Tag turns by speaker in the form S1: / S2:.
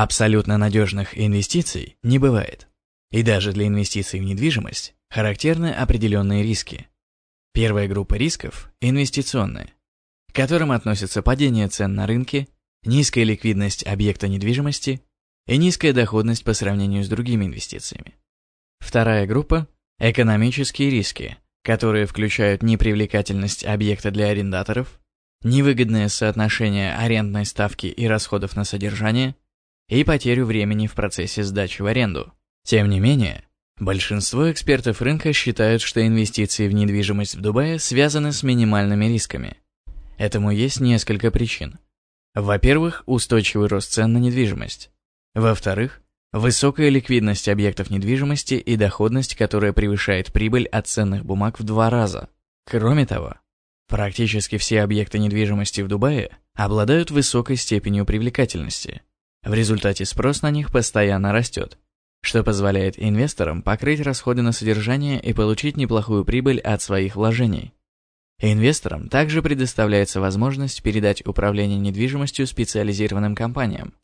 S1: Абсолютно надежных инвестиций не бывает. И даже для инвестиций в недвижимость характерны определенные риски. Первая группа рисков – инвестиционные, к которым относятся падение цен на рынке, низкая ликвидность объекта недвижимости и низкая доходность по сравнению с другими инвестициями. Вторая группа – экономические риски, которые включают непривлекательность объекта для арендаторов, невыгодное соотношение арендной ставки и расходов на содержание – и потерю времени в процессе сдачи в аренду. Тем не менее, большинство экспертов рынка считают, что инвестиции в недвижимость в Дубае связаны с минимальными рисками. Этому есть несколько причин. Во-первых, устойчивый рост цен на недвижимость. Во-вторых, высокая ликвидность объектов недвижимости и доходность, которая превышает прибыль от ценных бумаг в два раза. Кроме того, практически все объекты недвижимости в Дубае обладают высокой степенью привлекательности – в результате спрос на них постоянно растет, что позволяет инвесторам покрыть расходы на содержание и получить неплохую прибыль от своих вложений. Инвесторам также предоставляется возможность передать управление недвижимостью специализированным компаниям,